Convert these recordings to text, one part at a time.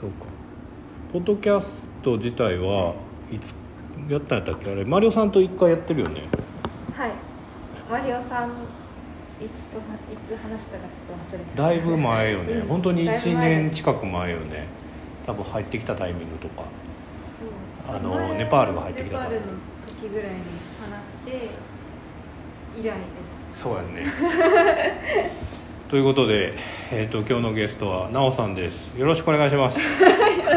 そうか。ポッドキャスト自体はいつやったんやったっけ？あれマリオさんと一回やってるよね。はい。マリオさんいつといつ話したかちょっと忘れてた。だいぶ前よね、うん。本当にだいぶ1前です。年近く前よね。多分入ってきたタイミングとか。そう。あの前ネパールが入ってきたからネパールの時ぐらいに話して以来です。そうやんね ということで、えー、と今日のゲストはなおさんです。よろしくお願いします。よ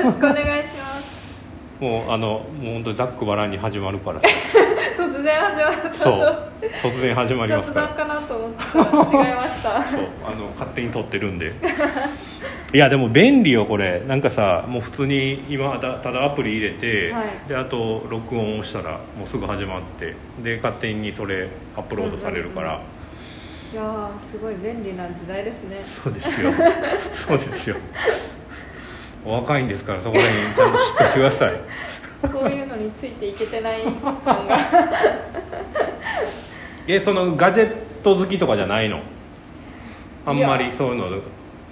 ろしくお願いします。もうあのもう本当にざっくばらんに始まるから。突然始まった。そう。突然始まります雑から。談かなと思った。ら違いました。そう。あの勝手に撮ってるんで。いやでも便利よこれ。なんかさもう普通に今だただアプリ入れて、はい。であと録音をしたらもうすぐ始まって。で勝手にそれアップロードされるから、いやーすごい便利な時代ですね。そうですよ。そうですよ。お若いんですからそこら辺ちゃんと知っておいてください。そういうのについていけてない感が。えそのガジェット好きとかじゃないの？あんまりそういうの好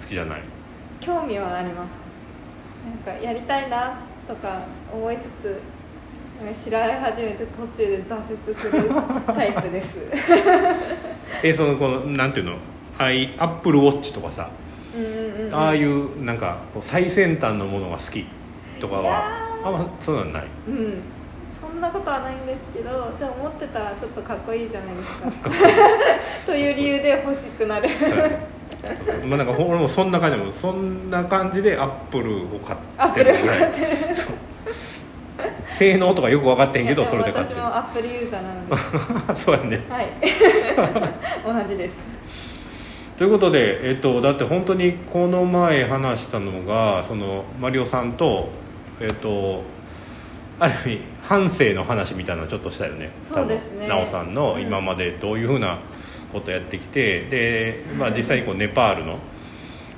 きじゃない。興味はあります。なんかやりたいなとか思いつつなんか調べ始めて途中で挫折するタイプです。えそのこのなんていうの？アイアップルウォッチとかさ。うんうんうんああいうなんか最先端のものが好きとかはー。あんまそういうのない。うん。そんなことはないんですけどでも持ってたらちょっとかっこいいじゃないですか。という理由で欲しくなる。まあなんか俺もそんな感じもそんな感じでアップルを買ってるぐらい。そう性能とかよく分かってへんけどそれで買って。る私もアップルユーザーなので。そうやね。はい。同じです。ということで、えっと、だって本当にこの前話したのがそのマリオさんとえっとある意味半生の話みたいなのちょっとしたよね。そうですね。奈緒さんのうん。今までどういうふうなことやってきて。で、まあ、実際にこうネパールの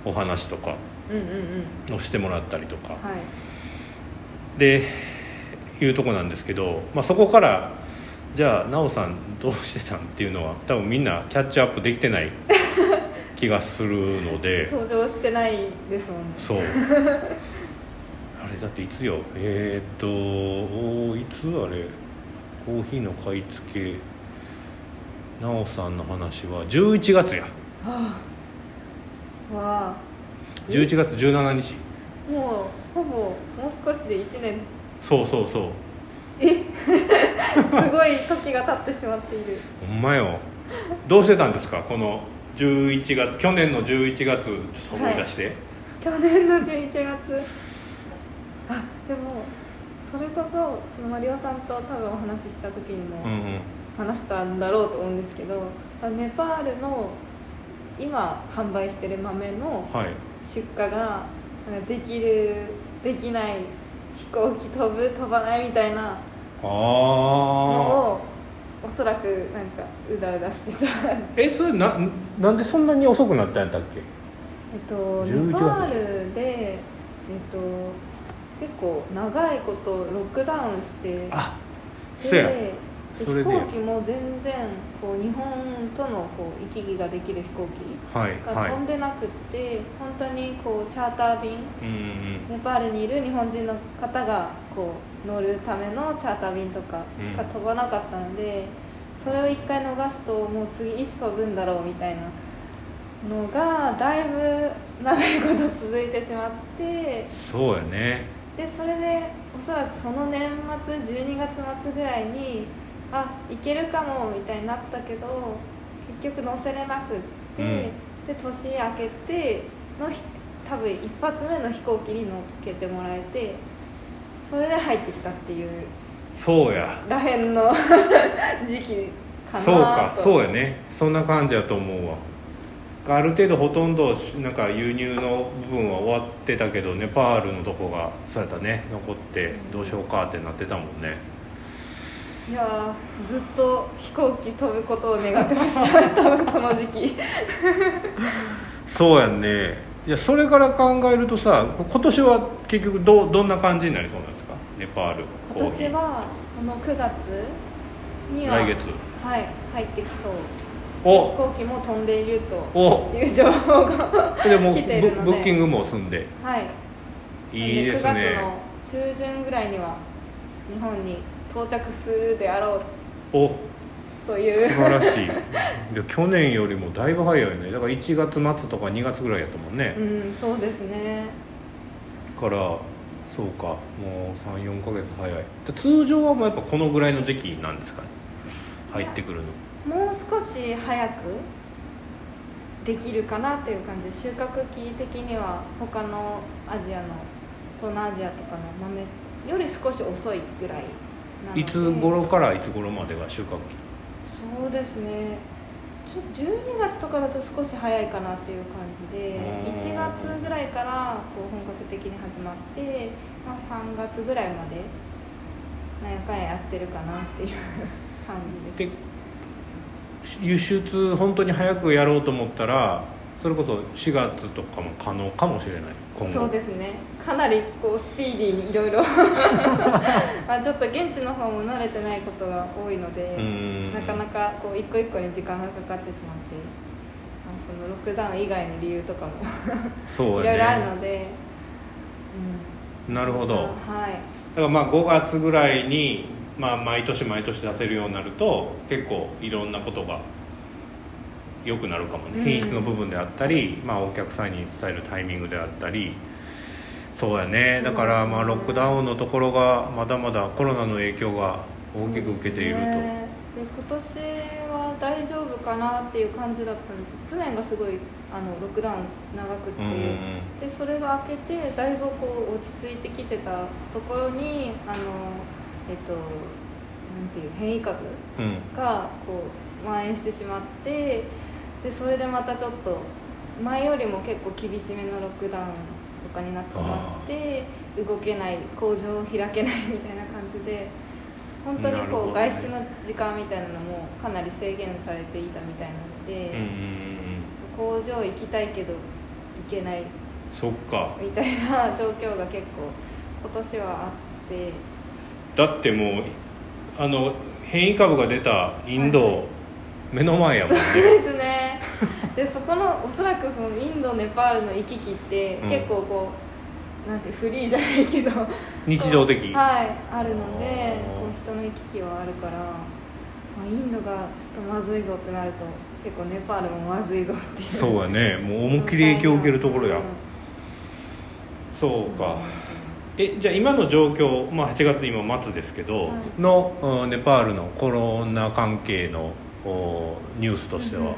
お話とかうんうんうん。をしてもらったりとか。はい。でいうとこなんですけど、まあ、そこからじゃあ奈緒さんどうしてたん？っていうのは多分みんなキャッチアップできてない気がするので。登場してないですもんね。そう。あれだっていつよ？えー、っとおいつあれ？コーヒーの買い付け。奈緒さんの話は11月や。はあ。わあ。11月17日。もうほぼもう少しで1年そうそうそう。え？すごい時が経ってしまっている。ほんまよ。どうしてたんですか？この11月去年の11月ちょっと思い出して、去年の11月。あでもそれこそそのマリオさんと多分お話しした時にもうんうん。話したんだろうと思うんですけど、あネパールの今販売してる豆のはい。出荷ができるできない飛行機飛ぶ飛ばないみたいなあのあをおそらくなんかうだうだしてた。えそれななんでそんなに遅くなったんやったっけ？えっと11ネ月。パールでえっと結構長いことロックダウンしてあそうや。ででそれで飛行機も全然こう日本とのこう行き来ができる飛行機はいはい。が飛んでなくって、本当にこうチャーター便うんうんネパールにいる日本人の方がこう乗るためのチャーター便とかしか飛ばなかったので、それを一回逃すともう次いつ飛ぶんだろうみたいなのがだいぶ長いこと続いてしまってそうやね。でそれでおそらくその年末12月末ぐらいにあ行けるかもみたいになったけど結局乗せれなくって、うん。で年明けてのひ多分一発目の飛行機に乗っけてもらえてそれで入ってきたっていうそうや。らへんの 時期かなと。そうかそうややね。そんな感じやと思うわ。ある程度ほとんどなんか輸入の部分は終わってたけどネパールのとこがそうやったね残ってどうしようかってなってたもんねいやーずっと飛行機飛ぶことを願ってました。多分その時期。そうやんね。いやそれから考えるとさ今年は結局どうどんな感じになりそうなんですか？ネパールコ今年はこの9月には来月。はい入ってきそう。お。飛行機も飛んでいるとおいう情報がでもう来てるので。ブブッキングも済んで。はい。いいですね。9月の中旬ぐらいには日本に到着するであろうおという。素晴らしい。で去年よりもだいぶ早いよね。だから1月末とか2月ぐらいやったもんね、うんそうですね。からそうか。もう34か月早い。で通常はもうやっぱこのぐらいの時期なんですかね？入ってくるの。もう少し早くできるかなっていう感じで収穫期的には他のアジアの東南アジアとかの豆より少し遅いぐらいいつ頃からいつ頃までが収穫期？そうですね。ちょ12月とかだと少し早いかなっていう感じでうん。1月ぐらいからこう本格的に始まって、まあ、3月ぐらいまでなんやかんややってるかなっていう感じです。で輸出本当に早くやろうと思ったらそれこそ4月とかも可能かもしれないそうですね。かなりこうスピーディーにいろいろまあちょっと現地の方も慣れてないことが多いのでうん。なかなかこう一個一個に時間がかかってしまってあそのロックダウン以外の理由とかも そういろいろあるので、うん、なるほど。はい。だからまあ5月ぐらいに、まあ、毎年毎年出せるようになると結構いろんなことが良くなるかもね、うん。品質の部分であったり、まあ、お客さんに伝えるタイミングであったり。そうやね。だからまあロックダウンのところがまだまだコロナの影響が大きく受けていると、で今年は大丈夫かなっていう感じだったんです去年がすごいあのロックダウン長くって、う。んうんでそれが明けてだいぶこう落ち着いてきてたところにあのえっとなんていう変異株がこう蔓延してしまってでそれでまたちょっと前よりも結構厳しめのロックダウンとかになってしまって動けない工場を開けないみたいな感じで本当にこう外出の時間みたいなのもかなり制限されていたみたいなので、うん工場行きたいけど行けない。そっか。みたいな状況が結構今年はあって。だってもうあの変異株が出たインド、はい目の前やもんね。そうですね。でそこのおそらくそのインドネパールの行き来ってうん。結構こう、なんてフリーじゃないけど日常的。はいあるのでこう人の行き来はあるから、まあ、インドがちょっとまずいぞってなると結構ネパールもまずいぞっていう。そうやね。もう思いっきり影響を受けるところや、うんそうか。えじゃあ今の状況、まあ、8月今末ですけど、はい。のうんネパールのコロナ関係のおニュースとしては。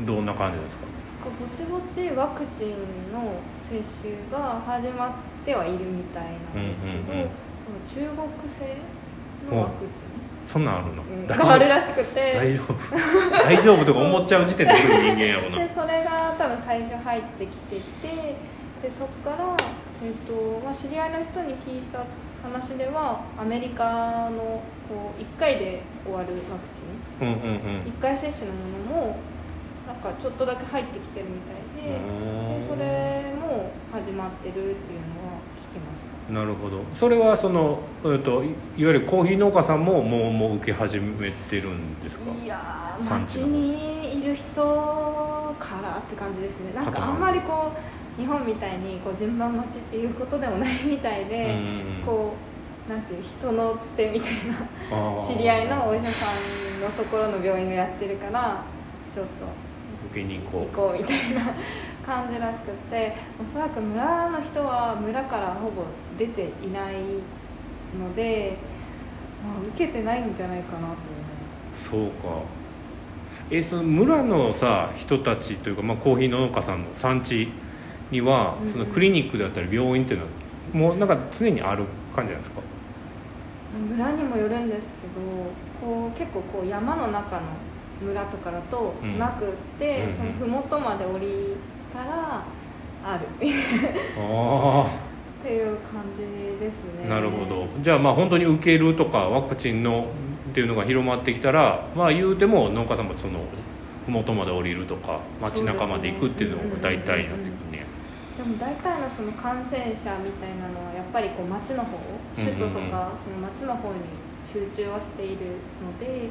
どんな感じですか、こうぼちぼちワクチンの接種が始まってはいるみたいなんですけど、うんうんうん。中国製のワクチン。そんなんあるの、うん。大があるらしくて。大丈夫。大丈夫とか思っちゃう時点で人間やもんな。でそれが多分最初入ってきててでそこから、えっとまあ、知り合いの人に聞いた話ではアメリカのこう1回で終わるワクチン。うんうんうん。1回接種のものもなんかちょっとだけ入ってきてるみたいででそれも始まってるっていうのは聞きました。なるほど。それはその、えっと、いいわゆるコーヒー農家さんももうもう受け始めてるんですか？いやー街にいる人からって感じですね。なんかあんまりこう日本みたいにこう順番待ちっていうことでもないみたいで、うんこうなんていう人のつてみたいな知り合いのお医者さんのところの病院がやってるからちょっと受けに行こう。行こうみたいな感じらしくっておそらく村の人は村からほぼ出ていないので、まあ、受けてないんじゃないかなと思います。そうか。えその村のさ人たちというか、まあ、コーヒー農家さんの産地には、そのクリニックであったり病院っていうのはもうなんか常にある感じなんですか？村にもよるんですけどこう結構こう山の中の村とかだとうん。なくって、うんうん。その麓まで降りたらある。っあていう感じですね。あなるほど。じゃあまあ本当に受けるとかワクチンのっていうのが広まってきたらまあ言うても農家さんもその麓まで降りるとか街中まで行くっていうのが大体になってくる大体のその感染者みたいなのはやっぱりこう町の方首都とかその町の方に集中はしているので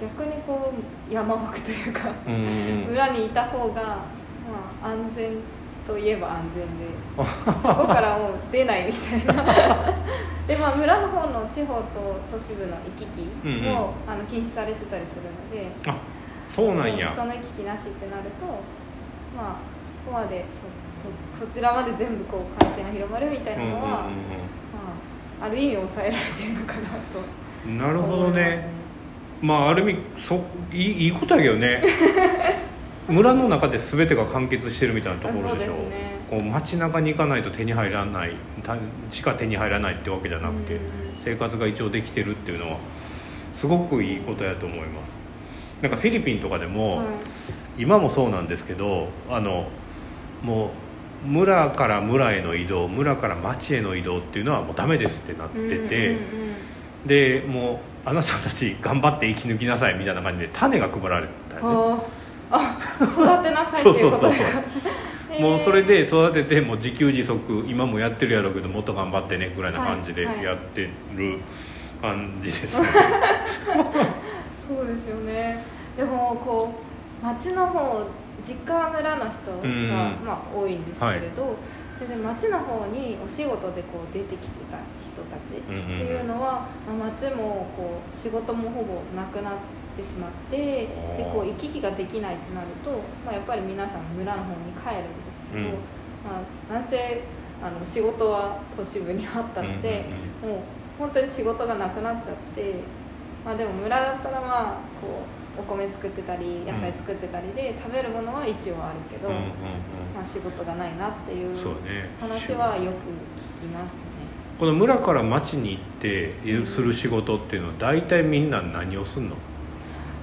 逆にこう山奥というか村にいた方が、まあ、安全といえば安全で そこからもう出ないみたいな。でまあ村の方の地方と都市部の行き来も、あの禁止されてたりするのであそうなんや。人の行き来なしってなるとまあそこまでそそそちらまで全部こう感染が広まるみたいなのは、うんうんまあ、ある意味抑えられてるのかなと。なるほどね。まあある意味そいいいいことやけどね。村の中で全てが完結してるみたいなところでしょ。そうね。こう街中に行かないと手に入らないたしか手に入らないってわけじゃなくて、生活が一応できてるっていうのはすごくいいことやと思います。なんかフィリピンとかでも、はい。今もそうなんですけどあのもう村から村への移動村から町への移動っていうのはもうダメですってなってて、うんうんうん。でもうあなたたち頑張って生き抜きなさいみたいな感じで種が配られたりね。はああ育てなさいっていうことですか へー。もうそれで育ててもう自給自足今もやってるやろうけどもっと頑張ってねぐらいな感じではいはい。やってる感じです。ね、そうですよね。でもこう町の方実家は村の人が、うんまあ、多いんですけれど、それで町の方にお仕事でこう出てきてた人たちっていうのは、まあ、町もこう仕事もほぼなくなってしまってでこう行き来ができないってなると、まあ、やっぱり皆さん村の方に帰るんですけど、うん。まあ、なんせあの仕事は都市部にあったので。もう本当に仕事がなくなっちゃってまあでも村だったらまあこうお米作ってたり野菜作ってたりで、食べるものは一応あるけど、うんうんうん。まあ、仕事がないなっていう話はよく聞きますね。この村から町に行ってする仕事っていうのは大体みんな何をすんの？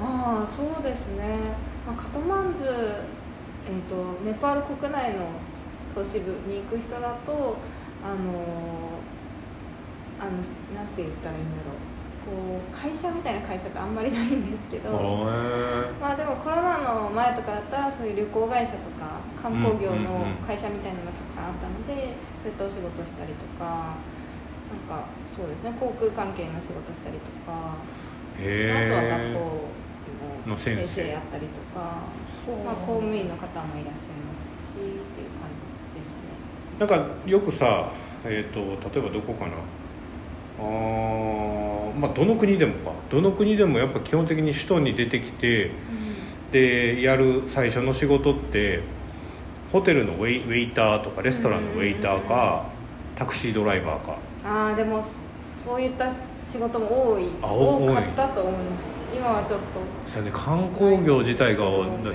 ああそうですね、まあ、カトマンズ、えー、とネパール国内の都市部に行く人だとあのあのなんて言ったらいいんだろうこう会社みたいな会社ってあんまりないんですけど、へまあでもコロナの前とかだったらそういう旅行会社とか観光業の会社みたいなのがたくさんあったのでそういったお仕事したりとかなんかそうですね航空関係の仕事したりとか、えあとはへ学校のの先生やったりとか、まあ、公務員の方もいらっしゃいますしっていう感じですね。なんかよくさ、えー、と例えばどこかなあーまあどの国でもか。どの国でもやっぱ基本的に首都に出てきてでやる最初の仕事ってホテルのウェイウェイターとかレストランのウェイターかタクシードライバーか。ああでもそういった仕事も多いあ多かったと思います。今はちょっと。それね観光業自体が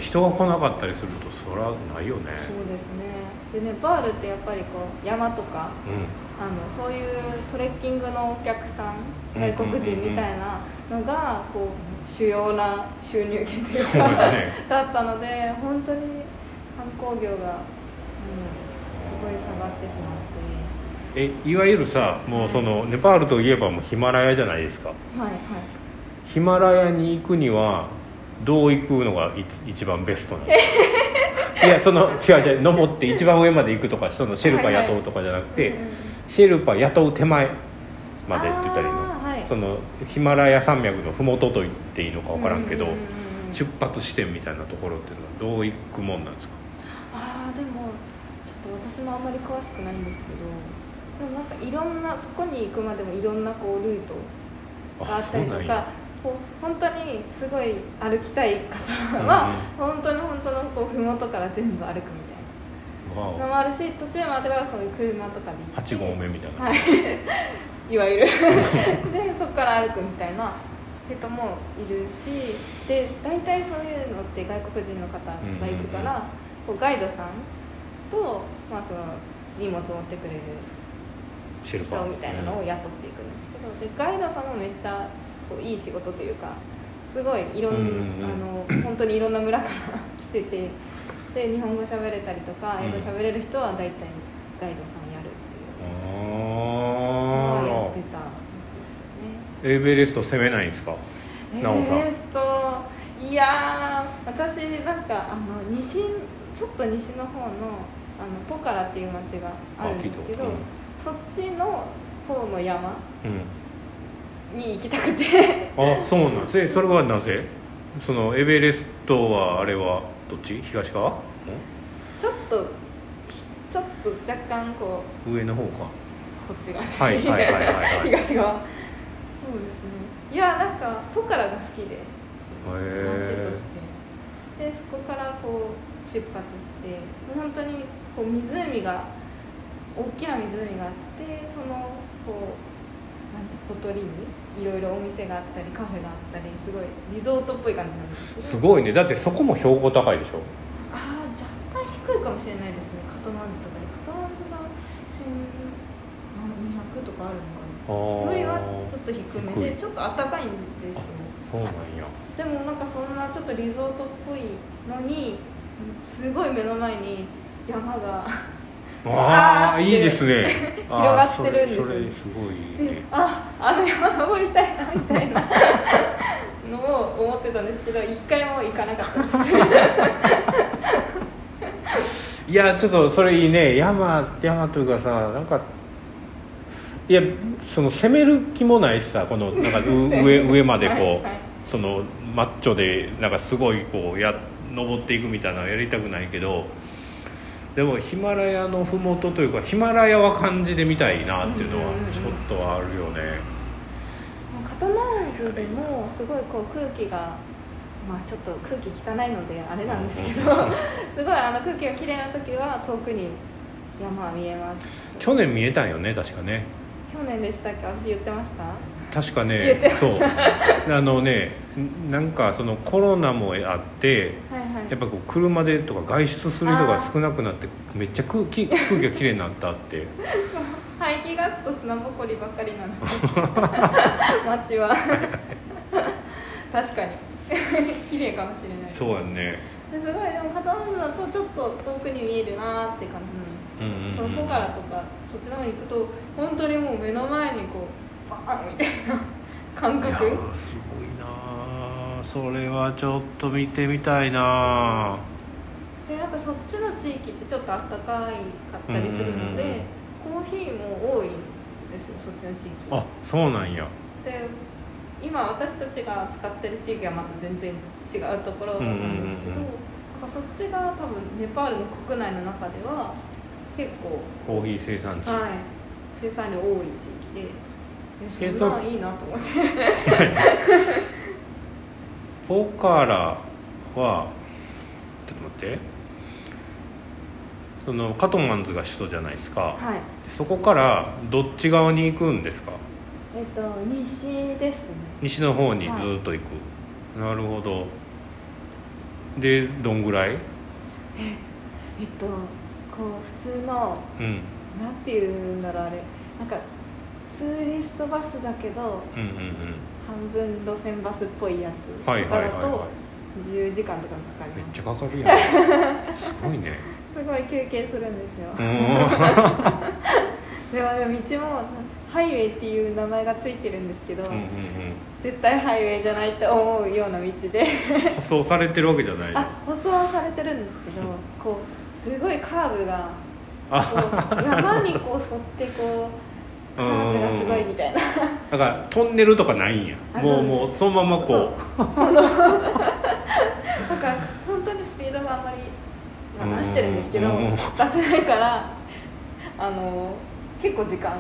人が来なかったりするとそりゃないよね。そうですね。でネパールってやっぱりこう山とかうんあのそういうトレッキングのお客さんうん外国人みたいなのがこう主要な収入源というかだねだったので本当に観光業が、うん、すごい下がってしまってえいわゆるさもうそのネパールといえばもうヒマラヤじゃないですか。はいはい。ヒマラヤに行くにはどう行くのが一一番ベストなの？いやその違う違う登って一番上まで行くとかそのシェルパ雇うとかじゃなくて、うんうんうんシェルパ雇う手前までって言ったらいいの、はい。そのヒマラヤ山脈の麓と言っていいのか分からんけど、うううんうん。出発地点みたいなところっていうのはどう行くもんなんですか？ああでもちょっと私もあんまり詳しくないんですけどでもなんかいろんなそこに行くまでもいろんなこうルートがあったりとかこう本当にすごい歩きたい方は、本当に本当のこう麓から全部歩くみたいわなのもあるし途中まではそういう車とかで行って。8合目みたいな、はい。いわゆる。でそこから歩くみたいな。人もいるし。で大体そういうのって外国人の方が行くから、こうガイドさんと、まあ、その荷物持ってくれる人みたいなのを雇っていくんですけど。でガイドさんもめっちゃこういい仕事というかすごいいろんうんうん。あの本当にいろんな村から 来ててで日本語喋れたりとか英語喋れる人は大体ガイドさんやるっていう。のをやあってたんですよね。ーエベレスト攻めないんですか？エベレストいやー私なんかあの西ちょっと西の方のあのポカラっていう町があるんですけど、あ聞いそっちの方の山うん、に行きたくて。あそうなんです。えそれはなぜ？そのエベレストはあれは？どっち？東側？ちょっとちょっと若干こ上の方か。うこっち側。はいはいはいはいはい。東側。そうですね。いやなんかポカラが好きで。ー。街として。でそこからこう出発して。本当にこう湖が大きな湖があってそのこうなんてほとりにいろいろお店があったりカフェがあったりすごいリゾートっぽい感じなんですけど。すごいね。だってそこも標高高いでしょ。ああ若干低いかもしれないですね。カトマンズとかで。カトマンズが1200とかあるのかな。よりはちょっと低めでちょっと暖かいんですよそうなんや。でもなんかそんなちょっとリゾートっぽいのにすごい目の前に山がああいいですね。広がってるんですすごいでねああの山登りたいなみたいな のを思ってたんですけど一回も行かなかったです。いやちょっとそれいいね。山山というかさなんかいやその攻める気もないしさこのなんかう上上までこう、はいはい。そのマッチョでなんかすごいこうや登っていくみたいなのやりたくないけどでもヒマラヤの麓というかヒマラヤは感じでみたいなっていうのはうんうんうん。ちょっとあるよね。もうカトマンズでもすごいこう空気がまあちょっと空気汚いのであれなんですけど すごいあの空気がきれいな時は遠くに山は見えます。去年見えたんよね確かね。去年でしたっけ？私言ってました？確かねそう。あのねなんかそのコロナもあってはいはい。やっぱこう車でとか外出する人が少なくなってめっちゃ空気空気がきれいになったって。そう。排気ガスと砂ぼこりばっかりなんです 街は。確かに。綺麗かもしれない。そうやね。ですごい。でもカトマンズだとちょっと遠くに見えるなって感じなんですけど、うんうんうん。そのポカラとかそっちの方に行くと本当にもう目の前にこうバーンみたいな感いや覚ーすごいなー。それはちょっと見てみたいなでなんかそっちの地域ってちょっとあったかいかったりするので、コーヒーも多いんですよそっちの地域あそうなんや。で今私たちが使ってる地域はまた全然違うところなんですけど、なんかそっちが多分ネパールの国内の中では結構コーヒー生産地、はい、生産量多い地域ででそんなんいいなと思ってポカラはちょっと待って。そのカトマンズが首都じゃないですか、はい。そこからどっち側に行くんですか？えっと西ですね。西の方にずっと行く、なるほど。でどんぐらい？えっとこう普通のうん。なんていうんだろうあれ。なんかツーリストバスだけどうんうんうん半分路線バスっぽいやつ。かだはいはいはと10時間とかかかりめっますちゃかかるやん。すごいね。すごい休憩するんですよ。うん でもでも道もハイウェイっていう名前がついてるんですけど、うんうん絶対ハイウェイじゃないって思うような道で。うん舗装されてるわけじゃないの。あ舗装はされてるんですけどこうすごいカーブがあ こう山にこう沿ってこうカーブがすごいみたいな。だからトンネルとかないんや。もうもうそのままこそう。その だから本当にスピードがあんまり、まあ、出してるんですけどうん。出せないからあの結構時間かか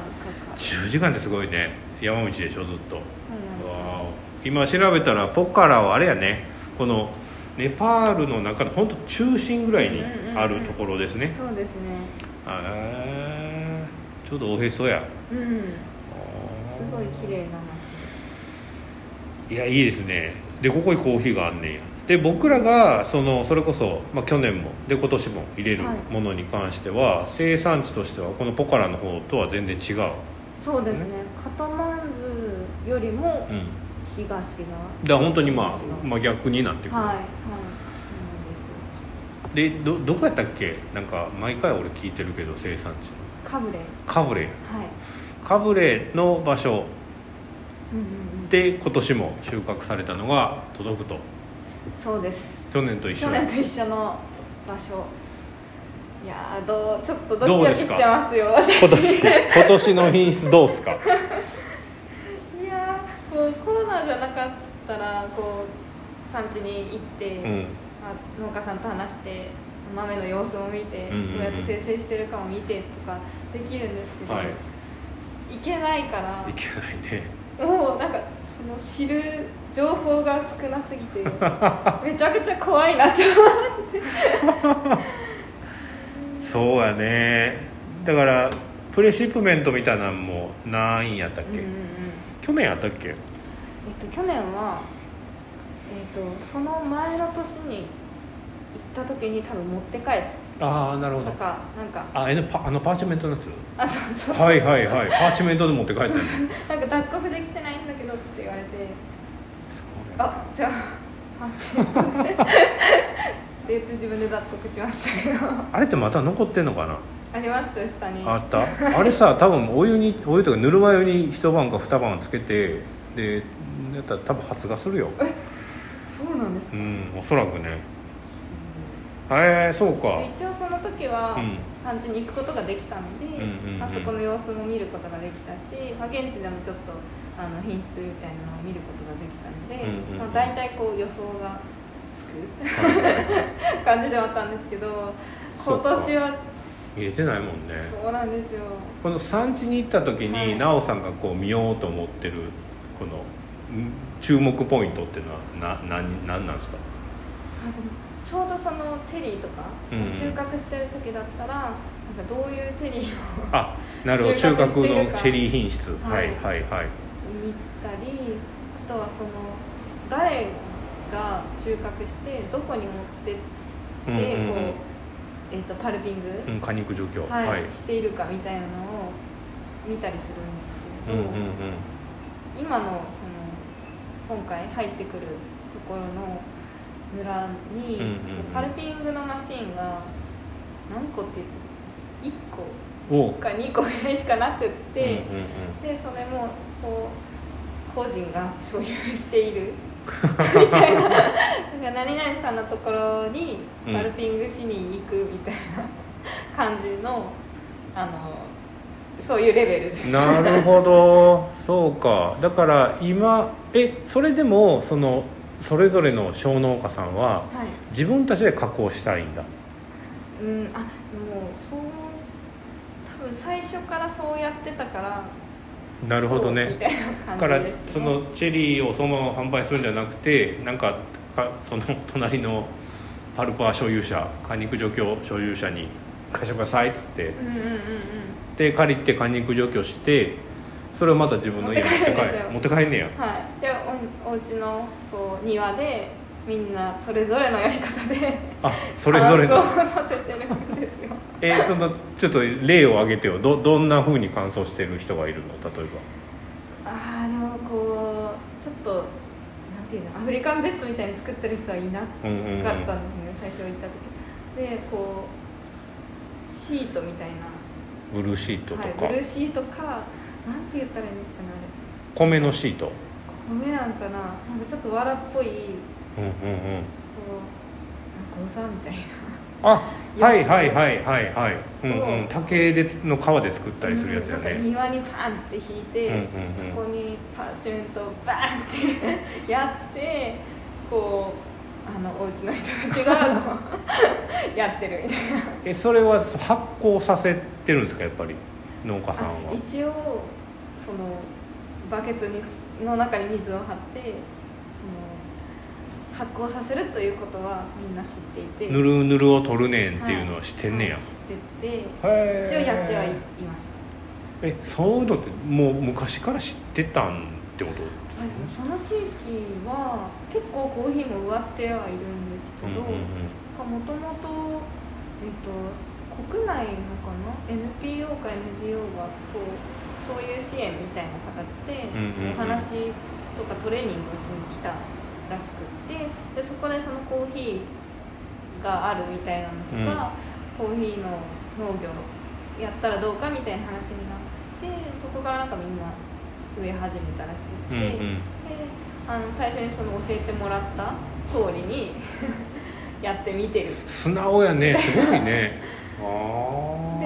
る。10時間ってすごいね。山道でしょずっと。そうなんですよ。わー。今調べたらポカラはあれやね。このネパールの中の本当中心ぐらいにあるところですね。そうですね。へーちょうどおへそや。うんすごい綺麗な街。いやいいですね。でここにコーヒーがあんねんや。で僕らがそのそれこそ、まあ、去年もで今年も入れるはいものに関しては、生産地としてはこのポカラの方とは全然違う、そうですね。カトマンズよりもうん、東側。だから本当にまあまあ、逆になってくる、はい。はい。でどどこやったっけ？なんか毎回俺聞いてるけど生産地カブレカブレはい。カブレの場所。で今年も収穫されたのが届くと。そうです。去年と一緒。去年と一緒の場所。いやーどうちょっとドキドキしてますよ今年。今年の品質どうすか？いやーこうコロナじゃなかったらこう産地に行って、うん。まあ、農家さんと話して豆の様子を見て、うんうんうん。どうやって生成してるかを見てとかできるんですけど、はい。行けないからいけないね。もうなんかその知る情報が少なすぎて めちゃくちゃ怖いなって思って。そうやね。だからプレシップメントみたいなのもないんやったっけ、うんうんうん。去年やったっけ？えっと去年はえっとその前の年に行った時に多分持って帰っああなるほど。たかなんか。あパあのパーチメントのやつ？あそうそうそう。はいはいはい。パーチメントで持って帰ったねなんか脱穀できてないんだけどって言われて。あじゃあパーチメントで。って言って自分で脱穀しましたけど。あれってまた残ってんのかな？ありましたよ下に。あった？あれさ多分お湯にお湯とかぬるま湯に一晩か二晩つけてでやったら多分発芽するよ。そうなんですか、うんおそらくねへえそうか。一応その時はうん。産地に行くことができたので、あそこの様子も見ることができたし、まあ、現地でもちょっとあの品質みたいなのを見ることができたので、うんうんうん。まあ、大体こう予想がつく 感じではあったんですけど今年は入れてないもんね。そうなんですよ。この産地に行った時にはい。奈緒さんがこう見ようと思ってるこのん注目ポイントっていうのはな何何なんですか？あでもちょうどそのチェリーとかうん収穫してる時だったら、なんかどういうチェリーをあなるほど。収収穫のチェリー品質。ははいいはいはい。見たりあとはその誰が収穫してどこに持ってって、こう、えー、とパルピング、うん果肉状況はい。はい。しているかみたいなのを見たりするんですけれど、今のその今回入ってくるところの村に、パルピングのマシーンが何個って言ってた？1お。個か2個ぐらいしかなくって、うんうんうん。でそれもこう個人が所有している。みたいな。なんか何々さんのところにうん。パルピングしに行くみたいな感じのあのそういうレベルです。なるほど。そうか。だから今えそれでもそのそれぞれの小農家さんははい。自分たちで加工したいんだ。うんあもうそう多分最初からそうやってたからなるほどね。たいなだからそのチェリーをそのまま販売するんじゃなくてなんかかその 隣のパルパー所有者果肉除去所有者に貸してくださいっつって。うんうんうんうん。で借りて果肉除去してそれをまた自分の家に持って帰る。持って帰んねや。はい、でおお家のこう庭でみんなそれぞれのやり方であそれぞれの。乾燥させてるんですよ。えーそのちょっと例を挙げてよ。どどんなふうに乾燥してる人がいるの？例えああでもこうちょっとなんていうの？アフリカンベッドみたいに作ってる人はいなかったんですね、最初行った時。でこうシートみたいな、ブルーシートとか、はい、ブルーシートかなんて言ったらいいんですかねあ米のシート。れ米なんかな。なんかちょっと藁っぽいこうんうんうん。うなんみたいな。あはいはいはいはいはい。うんうん。お竹での皮で作ったりするやつやなんかね庭にパンって引いて、うんうんうん。そこにパーチメントをバーンって やってこうあのお家の人たちが こうやってるみたいな。えそれは発酵させてるんですかやっぱり？農家さんは。あ一応そのバケツにの中に水を張ってその発酵させるということはみんな知っていて。ぬるぬるを取るねんっていうのは知ってんねや、はい。知ってて一応やってはいました。えそういうのってもう昔から知ってたんってこと？その地域は結構コーヒーも植わってはいるんですけどもともと国内のかな？NPO か NGO がこうそういう支援みたいな形でうんうんうん。お話とかトレーニングをしに来たらしくってでそこでそのコーヒーがあるみたいなのとか、コーヒーの農業やったらどうかみたいな話になってそこからなんかみんな植え始めたらしくって、うんうん。であの最初にその教えてもらった通りに やってみてる。素直やね。すごいね。あでその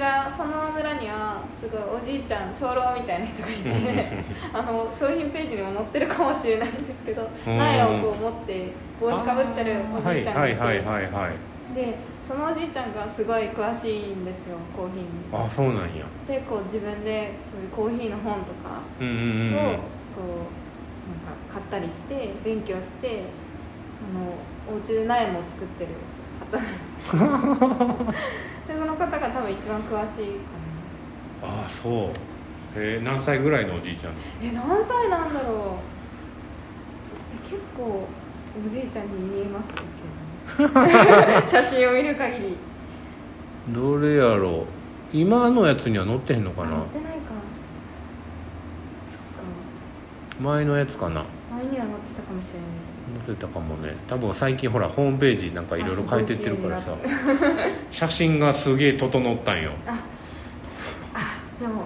村その村にはすごいおじいちゃん長老みたいな人がいてあの商品ページにも載ってるかもしれないんですけどうん。苗をこう持って帽子かぶってるおあじいちゃんがいいはいはいはいはい。でそのおじいちゃんがすごい詳しいんですよコーヒーに。あそうなんや。でこう自分でそういうコーヒーの本とかうんうんうん。をこうなんか買ったりして勉強してあのお家で苗も作ってる方なんです。で その方が多分一番詳しいかああそう。えー、何歳ぐらいのおじいちゃんなえ何歳なんだろう。え結構おじいちゃんに見えますけど 写真を見る限り。どれやろう？今のやつには載ってへんのかな？あ乗ってないか。前のやつかな？か前には乗ってたかもしれないですね載せたかもね。多分最近ほらホームページなんかいろいろ変えてってるからさ。写真がすげえ整ったんよ。ああでも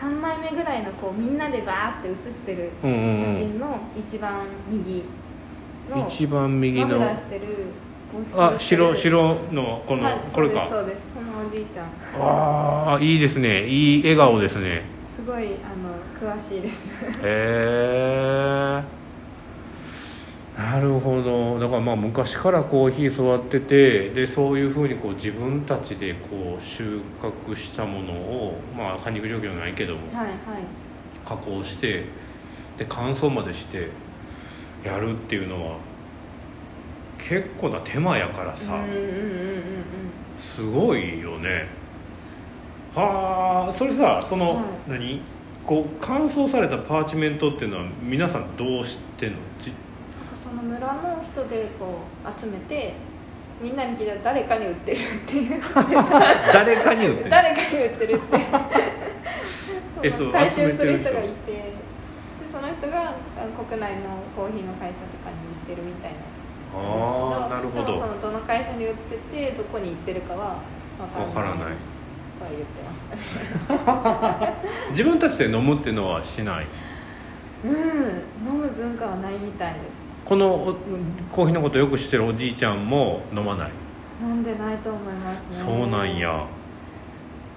3枚目ぐらいのこうみんなでバーって写ってる写真の一番右の一番右の。あ白白のこの、はいこれか。そうですそうです。このおじいちゃん。ああいいですね。いい笑顔ですね。すごいあの詳しいです。へえなるほど。だからまあ昔からコーヒー育っててでそういうふうにこう自分たちでこう収穫したものをまあ果肉状況ないけどもはいはい。加工してで乾燥までしてやるっていうのは結構な手間やからさ、うんうんうんうんうん。すごいよね。はあそれさその、はい。何？こう乾燥されたパーチメントっていうのは皆さんどうしてんの？その村の人でこう集めてみんなに聞いたら誰かに売ってるっていう誰かに売ってんの誰かに売ってるって。えそう回収する人がいてでその人が国内のコーヒーの会社とかに売ってるみたいな。ああなるほど。そのどの会社に売っててどこに行ってるかは分からない。わからないとは言ってましたね自分たちで飲むっていうのはしない。うん飲む文化はないみたいですこのおコーヒーのことよく知ってるおじいちゃんも飲まない？飲んでないと思いますね。そうなんや。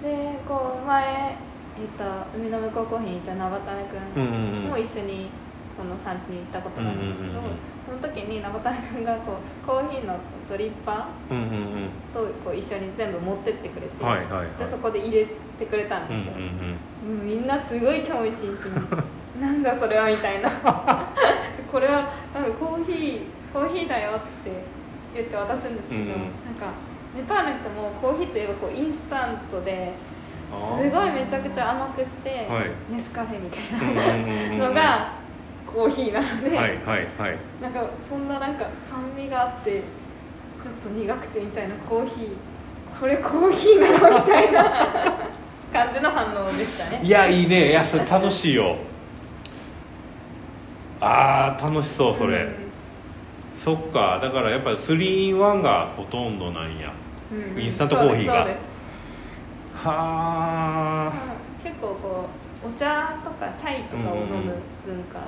でこう前、えっと海の向こうコーヒーにいた生田目うん。君も一緒にこの産地に行ったことがあるんですけど、その時に生田目君がこうコーヒーのドリッパーとこう一緒に全部持ってってくれて、でそこで入れてくれたんですよ、みんなすごい興味津々。なんだそれはみたいな これはなんかコーヒーコーヒーだよって言って渡すんですけど、うんうん。なんかネパールの人もコーヒーといえばこうインスタントですごいめちゃくちゃ甘くして、はい。ネスカフェみたいなのがコーヒーなので、はいはいはい。なんかそんななんか酸味があってちょっと苦くてみたいなコーヒーこれコーヒーなのみたいな感じの反応でしたね。いやいいね。いやそれ楽しいよあー楽しそうそれ、うん。そっか。だからやっぱ 3in1 がほとんどなんや。うん。インスタントコーヒーが。はあうん結構こうお茶とかチャイとかを飲む文化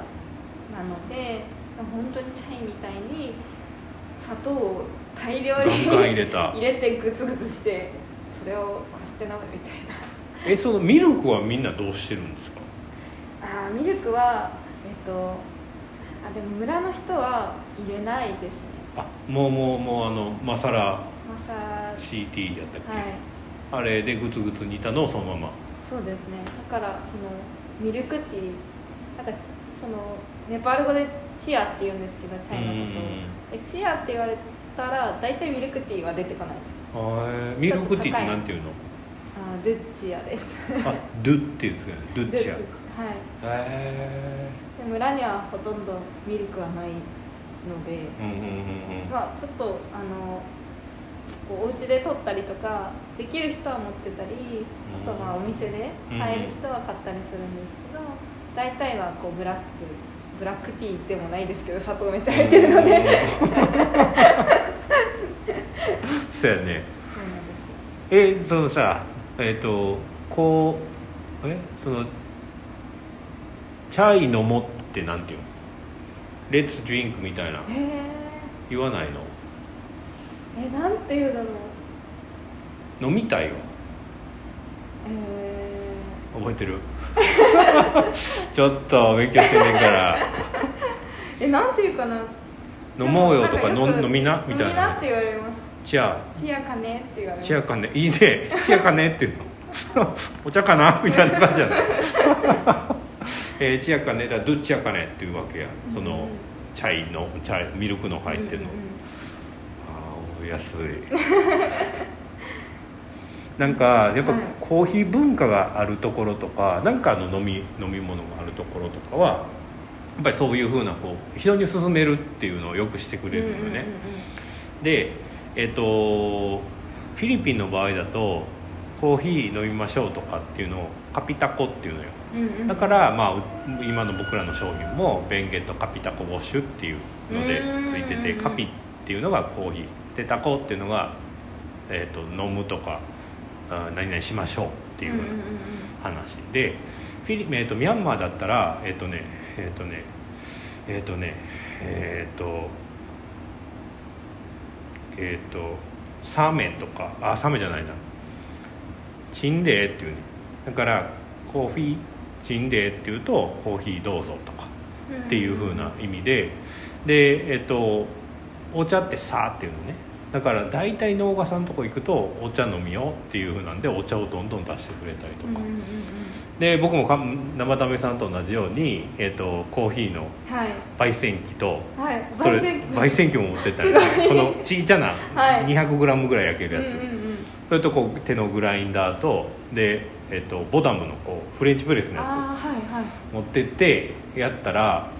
なので、本当にチャイみたいに砂糖を大量に入れた。入れてグツグツしてそれをこして飲むみたいな。えそのミルクはみんなどうしてるんですか？あーミルクはえっとあでも村の人は入れないですね。あもうもうもうあのマサラマサは CT やったっけ、い。あれでグツグツ煮たのをそのまま。そうですね。だからそのミルクティーなんかちそのネパール語でチアって言うんですけどチャイのこと。チアって言われたら大体ミルクティーは出てこないです。あーミルクティーってなんていうの？あードゥッチアです。あドゥっていうんですかね？ドゥッチア。へはい。えで村にはほとんどミルクはないのでまあちょっとあのこうお家で取ったりとかできる人は持ってたりあとまあお店で買える人は買ったりするんですけど大体はこうブラックブラックティーでもないですけど砂糖めっちゃ入ってるので。そうやね。そうなんですえそのさえっ、とこうえそのチャイ飲もうってなんていうの？レッツドリンクみたいな。言わないの？えなんて言うだろう飲みたいわ。え覚えてる？ちょっと勉強してんねんから。ー、えなんて言うかな？飲もうよとかなん飲飲みな？みたい飲みなっなて言われます。チアチアかねって言われます。チアかねいいね。チアかねっていうの？お茶かな？みたいな感じじゃない？えー、チアかねだからドゥッチアかねっていうわけや。その、チャイのチャイミルクの入ってるの、うんうんああお安い。なんかやっぱはい。コーヒー文化があるところとかなんかの飲み飲み物があるところとかはやっぱりそういうふうなこう人に勧めるっていうのをよくしてくれるのよね、うんうんうん。でえっ、とフィリピンの場合だとコーヒー飲みましょうとかっていうのをカピタコっていうのようんうん。うんだから、まあ、う今の僕らの商品もベンゲットカピタコウォッシュっていうのでついててうんカピっていうのがコーヒーでタコっていうのが、えー、と飲むとかあ何々しましょうっていううんうんうん話でフィリ、えー、とミャンマーだったらえっ、とねえっ、とねえっ、とねえっ、とえっ、とサメとかあサメじゃないな。チンデーっていうね。だからコーヒーチンデーっていうとコーヒーどうぞとかうんっていう風な意味ででえっとお茶ってさっていうのね。だから大体農家さんのとこ行くとお茶飲みよっていう風なんでお茶をどんどん出してくれたりとか、で僕もか生為さんと同じように、えっとコーヒーの焙煎機とはい。それ焙煎機。も持ってったり。このちい。ちゃなはい 200g ぐらい焼けるやつ、それとこう手のグラインダーとで、えっとボダムのこうフレンチプレスのやつ。はいはい。持ってってやったら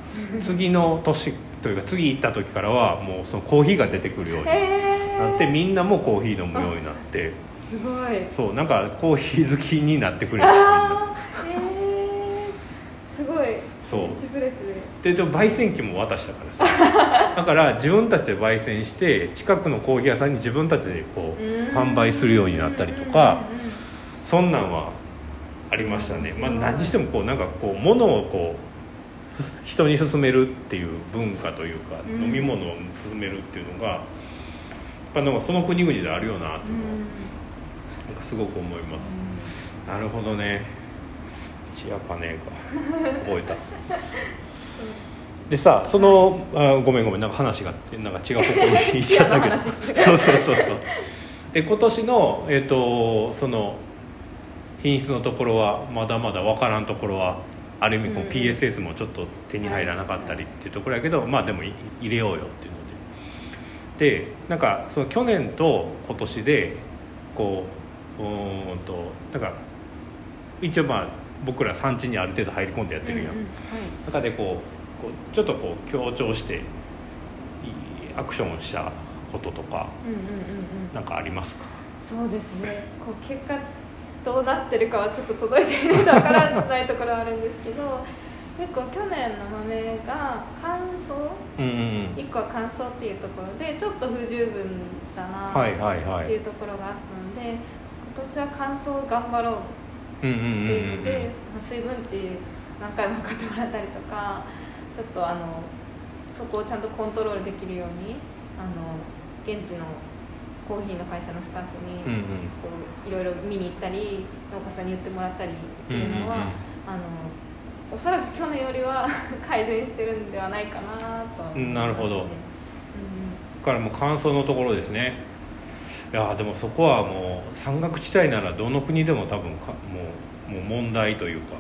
次の年というか次行った時からはもうそのコーヒーが出てくるようにえー、なってみんなもコーヒー飲むようになって。すごい。そうなんかコーヒー好きになってくれるみんなあーえー、すごい。そう。フレンチプレスで。で焙煎機も渡したからさ。だから自分たちで焙煎して近くのコーヒー屋さんに自分たちでこう販売するようになったりとかうんうんうんそんなんはありましたね、まあ、何にしてもこうなんかこう物をこうす人に勧めるっていう文化というか、うん。飲み物を勧めるっていうのがやっぱなんかその国々であるよなっていうのは、なんかすごく思います、なるほどね。チアカネが覚えた。でさそのあごめんごめんなんか話がなんか違う方向に行っちゃったけど。そうそうそうそう。で今年のえっ、とその品質のところはまだまだ分からんところはある意味こ PSS もちょっと手に入らなかったりっていうところやけど、まあでもい入れようよっていうので。でなんかその去年と今年でこううーんとなんか一応まあ僕ら産地にある程度入り込んでやってるやん、うんうんはい。中でこうこうちょっとこう強調してアクションをしたこととかうんうんうんうん。なんかありますか？そうですね。こう結果どうなってるかはちょっと届いているのでわからないところはあるんですけど結構去年の豆が乾燥うんうん1個は乾燥っていうところでちょっと不十分だなはいはいはい。っていうところがあったので今年は乾燥頑張ろううんうんうんっていうので、うん。まあ水分値何回も買ってもらったりとかちょっとあのそこをちゃんとコントロールできるようにあの現地のコーヒーの会社のスタッフにこういろいろ見に行ったり農家さんに言ってもらったりっていうのは、うんうんうん。あのおそらく去年よりは 改善してるんではないかなとは思います、ね、なるほど。うんだからもう乾燥のところですね。いやーでもそこはもう山岳地帯ならどの国でも多分かもうもう問題というか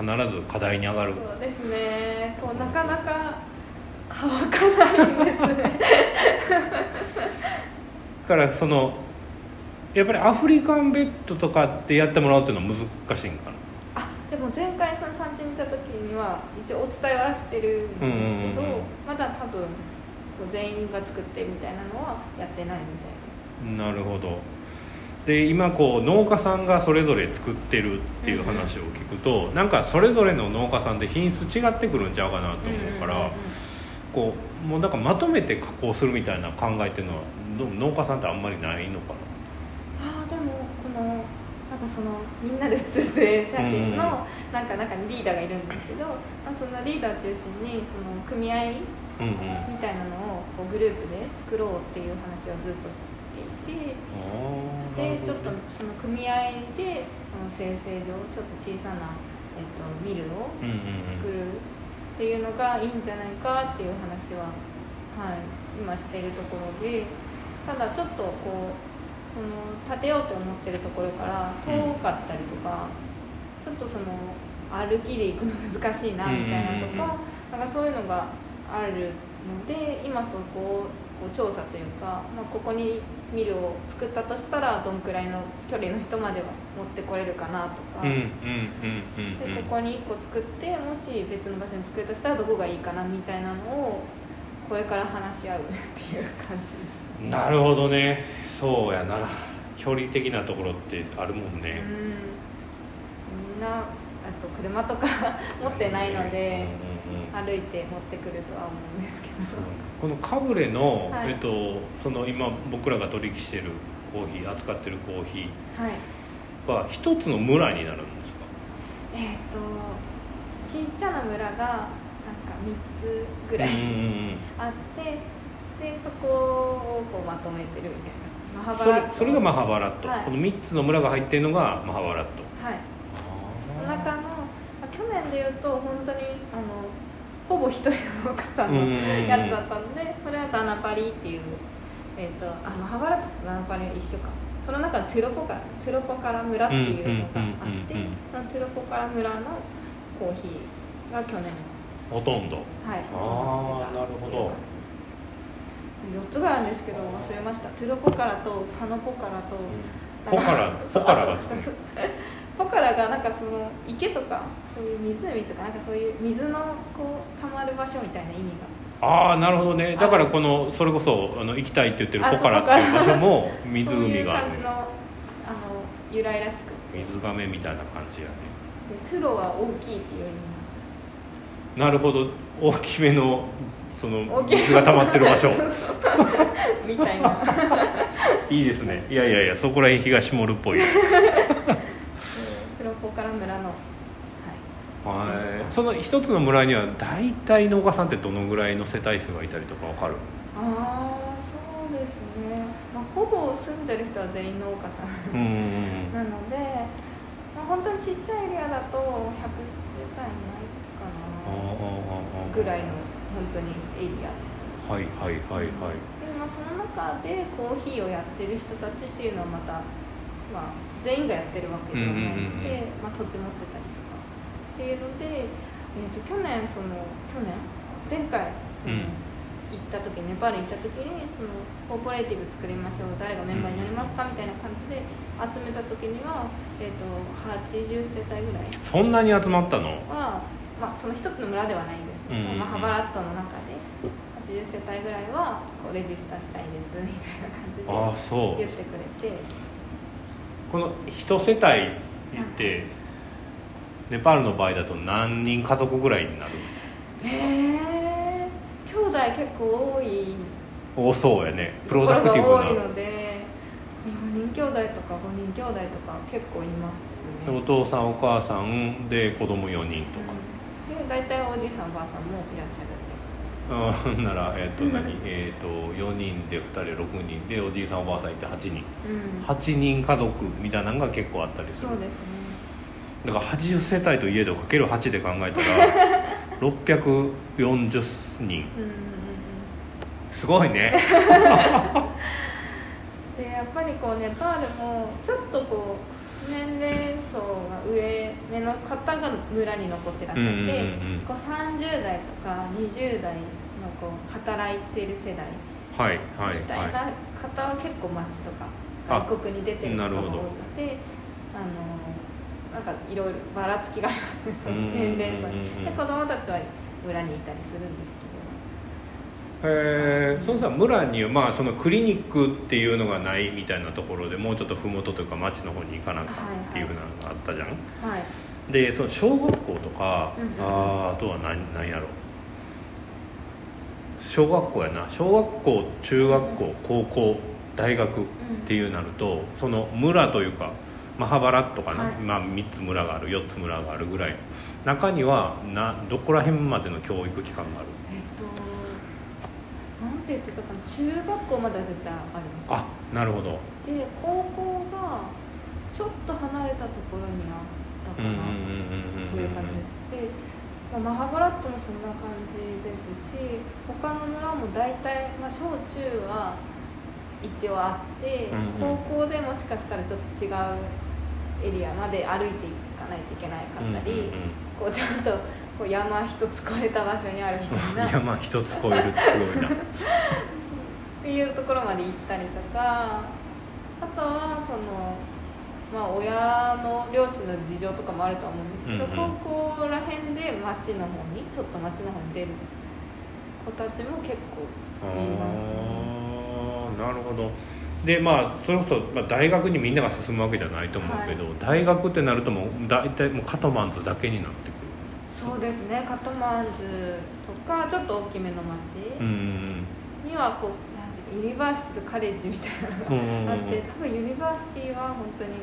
必ず課題に上がる。そうですね。こうなかなか乾かないんですね。だからそのやっぱりアフリカンベッドとかってやってもらうっていうのは難しいんかな？あでも前回その産地に行った時には一応お伝えはしてるんですけど、うんうんうんうん。まだ多分全員が作ってみたいなのはやってないみたいですなるほど。で今こう農家さんがそれぞれ作ってるっていう話を聞くと、なんかそれぞれの農家さんで品質違ってくるんちゃうかなと思うから、んんんん。こうもうなんかまとめて加工するみたいな考えっていうのはどうも農家さんってあんまりないのかああでもこのなんかそのみんなで写ってる写真うんのなんか中にリーダーがいるんですけど、まあ、そのリーダー中心にその組合みたいなのをこうグループで作ろうっていう話をずっとしていてでちょっとその組合でその生成上ちょっと小さな、えっと、ミルを作るっていうのがいいんじゃないかっていう話は、はい、今しているところでただちょっとこうその建てようと思ってるところから遠かったりとか、ちょっとその歩きで行くの難しいなみたいなとか、なんかそういうのがあるので今そこをこう調査というか、まあ、ここにミルを作ったとしたらどんくらいの距離の人までは持ってこれるかなとか、でうんここに1個作ってもし別の場所に作るとしたらどこがいいかなみたいなのをこれから話し合うっていう感じです。なるほどね。そうやな。距離的なところってあるもんね、うん。みんなあと車とか 持ってないのでうんうんうん歩いて持ってくるとは思うんですけど。このカブレの、はい。えっと、その今僕らが取引してるコーヒー扱ってるコーヒはい。ーは一つの村になるんですか？えっ、とちっちゃな村がなんか3つぐらいうんうんうん。あってでそこをこうまとめてるみたいなマハバそラット。れそれがマハバラット、はい。この3つの村が入ってるのがマハバラット。はい。そのあ中の、まあ、去年でいうと本当にあのほぼ一人の農家さんのやつだったのでそれはダナパリっていう、えー、とあマハバラットとダナパリは一緒か。その中のトゥロポカラトゥロポカラ村っていうのがあってトゥロポカラ村のコーヒーが去年ほとんど。はい。あーなるほど4つぐらいあるんですけど忘れました。トゥロポカラとサノポカラと、ポカラ ポカラがす ポカラがなんかその池とかそういう湖とかなんかそういう水のこう溜まる場所みたいな意味が。ああなるほどね。だからこのそれこそあの行きたいって言ってるあポカラっていう場所も そういう湖がある感じのあの由来らしく。て水がめみたいな感じやね。でトゥロは大きいっていう意味なるほど。大きめのその水が溜まってる場所。みたいな。いいですね。いやいやいやそこら辺東モルっぽい。トゥロポカラ村の。はい。はいその一つの村には大体農家さんってどのぐらいの世帯数がいたりとかわかる？ああそうですね、まあ、ほぼ住んでる人は全員農家さん。なので、まあ、本当にちっちゃいエリアだと100世帯ないかな。ぐらいの本当にエリアです。はいはいはいはい。でまあその中でコーヒーをやってる人たちっていうのはまた、まあ、全員がやってるわけではないので、まあ、土地持ってたりとかっていうので、えー、と去年その去年？前回その、うん。行った時ネパール行った時にそのコーポレーティブ作りましょう誰がメンバーになりますかみたいな感じで集めた時には、えー、と80世帯ぐらい。そんなに集まったの？は、まあ、その一つの村ではないんうんうんうんまあ、ハバラットの中で80世帯ぐらいはこうレジスタしたいですみたいな感じで言ってくれて。この一世帯ってネパールの場合だと何人家族ぐらいになるへえ兄弟結構多い。多そうやね。プロダクティが多いブなので4人兄弟とか5人兄弟とか結構いますね。でお父さんお母さんで子供4人とか。うんで大体おじいさんおばあさんもいらっしゃるって感じ。うんならえっ、と何？えっ、と4人で2人6人でおじいさんおばあさんいて8人。うん。8人家族みたいなのが結構あったりする。そうですね。だから80世帯といえどかける8で考えたら 640人。うんうんうんうん。すごいね。でやっぱりこうネパールもちょっとこう年齢層が上目の方が村に残ってらっしゃって、うんうんうんうん。こう30代とか20代のこう働いてる世代はいはいはみたいな方は結構街とかあ外国に出てる方が多いのなるほど。であのなんかいろいろばらつきがありますねその年齢層に。で子供たちは村にいたりするんですえそのさ村にはまあそのクリニックっていうのがないみたいなところでもうちょっと麓というか町の方に行かなあかんっていうふうなのがあったじゃん、はい。でその小学校とか、うんうん。あーあとは何何やろ小学校やな。小学校中学校高校大学っていうなるとその村というかマハバラットかな、はい。まあ、3つ村がある4つ村があるぐらい中にはなどこら辺までの教育機関があるえっとなんて言ってたかな中学校までは絶対あります。あなるほど。で高校がちょっと離れたところにあったかな。という感じです。で、まあ、マハバラットもそんな感じですし他の村も大体、まあ、小中は一応あって、うんうん。高校でもしかしたらちょっと違うエリアまで歩いていかないといけないかったり、こうちゃんとこう山一つ越えた場所にあるみたいな。っ山一つ超えるってすごいな。ていうところまで行ったりとか。あとはその。まあ、親の両親の事情とかもあるとは思うんですけど、うんうん。高校らへんで町の方にちょっと町の方に出る子たちも結構いますね。なるほど。でまあそれこそ、まあ、大学にみんなが進むわけじゃないと思うけど、大学ってなるともう大体もうカトマンズだけになってくそうですね。カトマンズとかちょっと大きめの町にはこうユニバーシティとカレッジみたいなのがあって多分ユニバーシティは本当に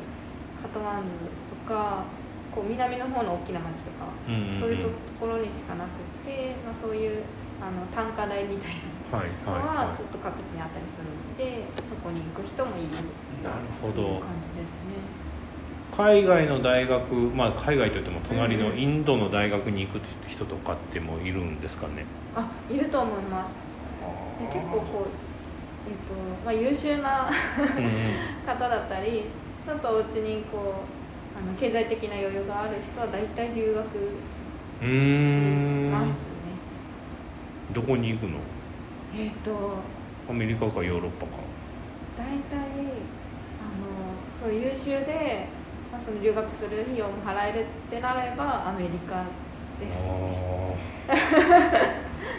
カトマンズとかこう南の方の大きな町とか、そういうとところにしかなくて、まあ、そういうあの単科大みたいはいなのはちょっと各地にあったりするのでそこに行く人もいるいなるほどという感じですね。海外の大学まあ海外といっても隣のうん。うんインドの大学に行く人とかってもいるんですかね？あいると思います。で結構こう、えっとまあ、優秀なうんうん。方だったりあとお家にこうあの経済的な余裕がある人は大体留学うしーんますね。どこに行くの？えっ、とアメリカかヨーロッパか。大体あのそう優秀で、まあ、その留学する費用も払えるってなればアメリカですね。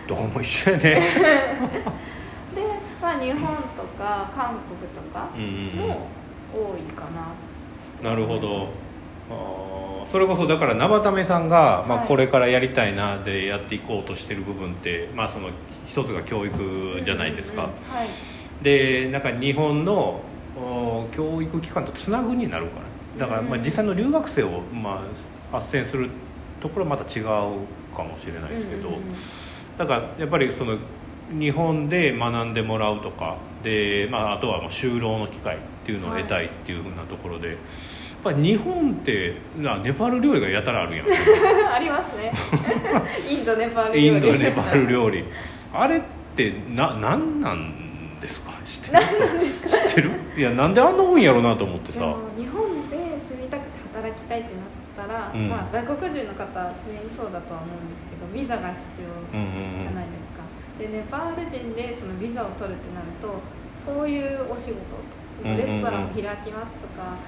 どこも一緒やね。で、まあ、日本とか韓国とかも多いかな。なるほど。あー。それこそだから生田目さんが、まあ、はい。これからやりたいなでやっていこうとしてる部分って、まあ、その一つが教育じゃないですか、うんうんうんはい。でなんか日本のお教育機関とつなぐになるからだからまあうん実際の留学生をまあ斡旋するところはまた違うかもしれないですけど、だからやっぱりその日本で学んでもらうとかで、まあ、あとはもう就労の機会っていうのを得たいっていうふうなところで、やっぱり日本ってなネパール料理がやたらあるやん。ありますね。インドネパール料理。インドネパール料理。あれってな何なんですか？知ってる？知ってる？いやなんであんな多いんやろうなと思ってさ。日本で住みたくて働きたいってなったら、うん。まあ、外国人の方全員そうだとは思うんですけどビザが必要うんうんうんじゃないですか、でネパール人でそのビザを取るってなるとそういうお仕事うんうんうんレストランを開きますとか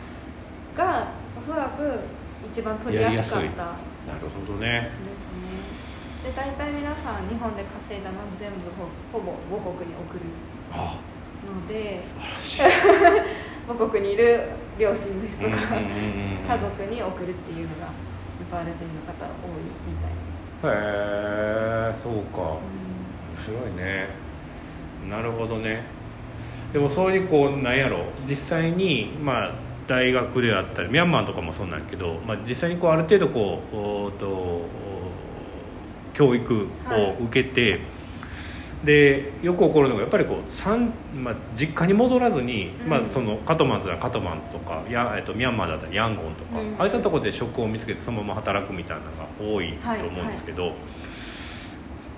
がおそらく一番取りやすかったですなるほどね。ね。で大体皆さん日本で稼いだの全部ほほぼ母国に送るあので素晴らしい 母国にいる両親ですとか、家族に送るっていうのがネパール人の方多いみたいです、へえそうか。う面白いね。なるほどね。でもそういうこうなんやろ。実際にまあ大学であったりミャンマーとかもそうなんやけど、まあ、実際にこうある程度こうおーとお教育を受けて、でよく起こるのがやっぱりこう三まあ、実家に戻らずに、うん。まあ、そのカトマンズならカトマンズとかや、えっと、ミャンマーだったらヤンゴンとか、うん。ああいったところで職を見つけてそのまま働くみたいなのが多いと思うんですけど、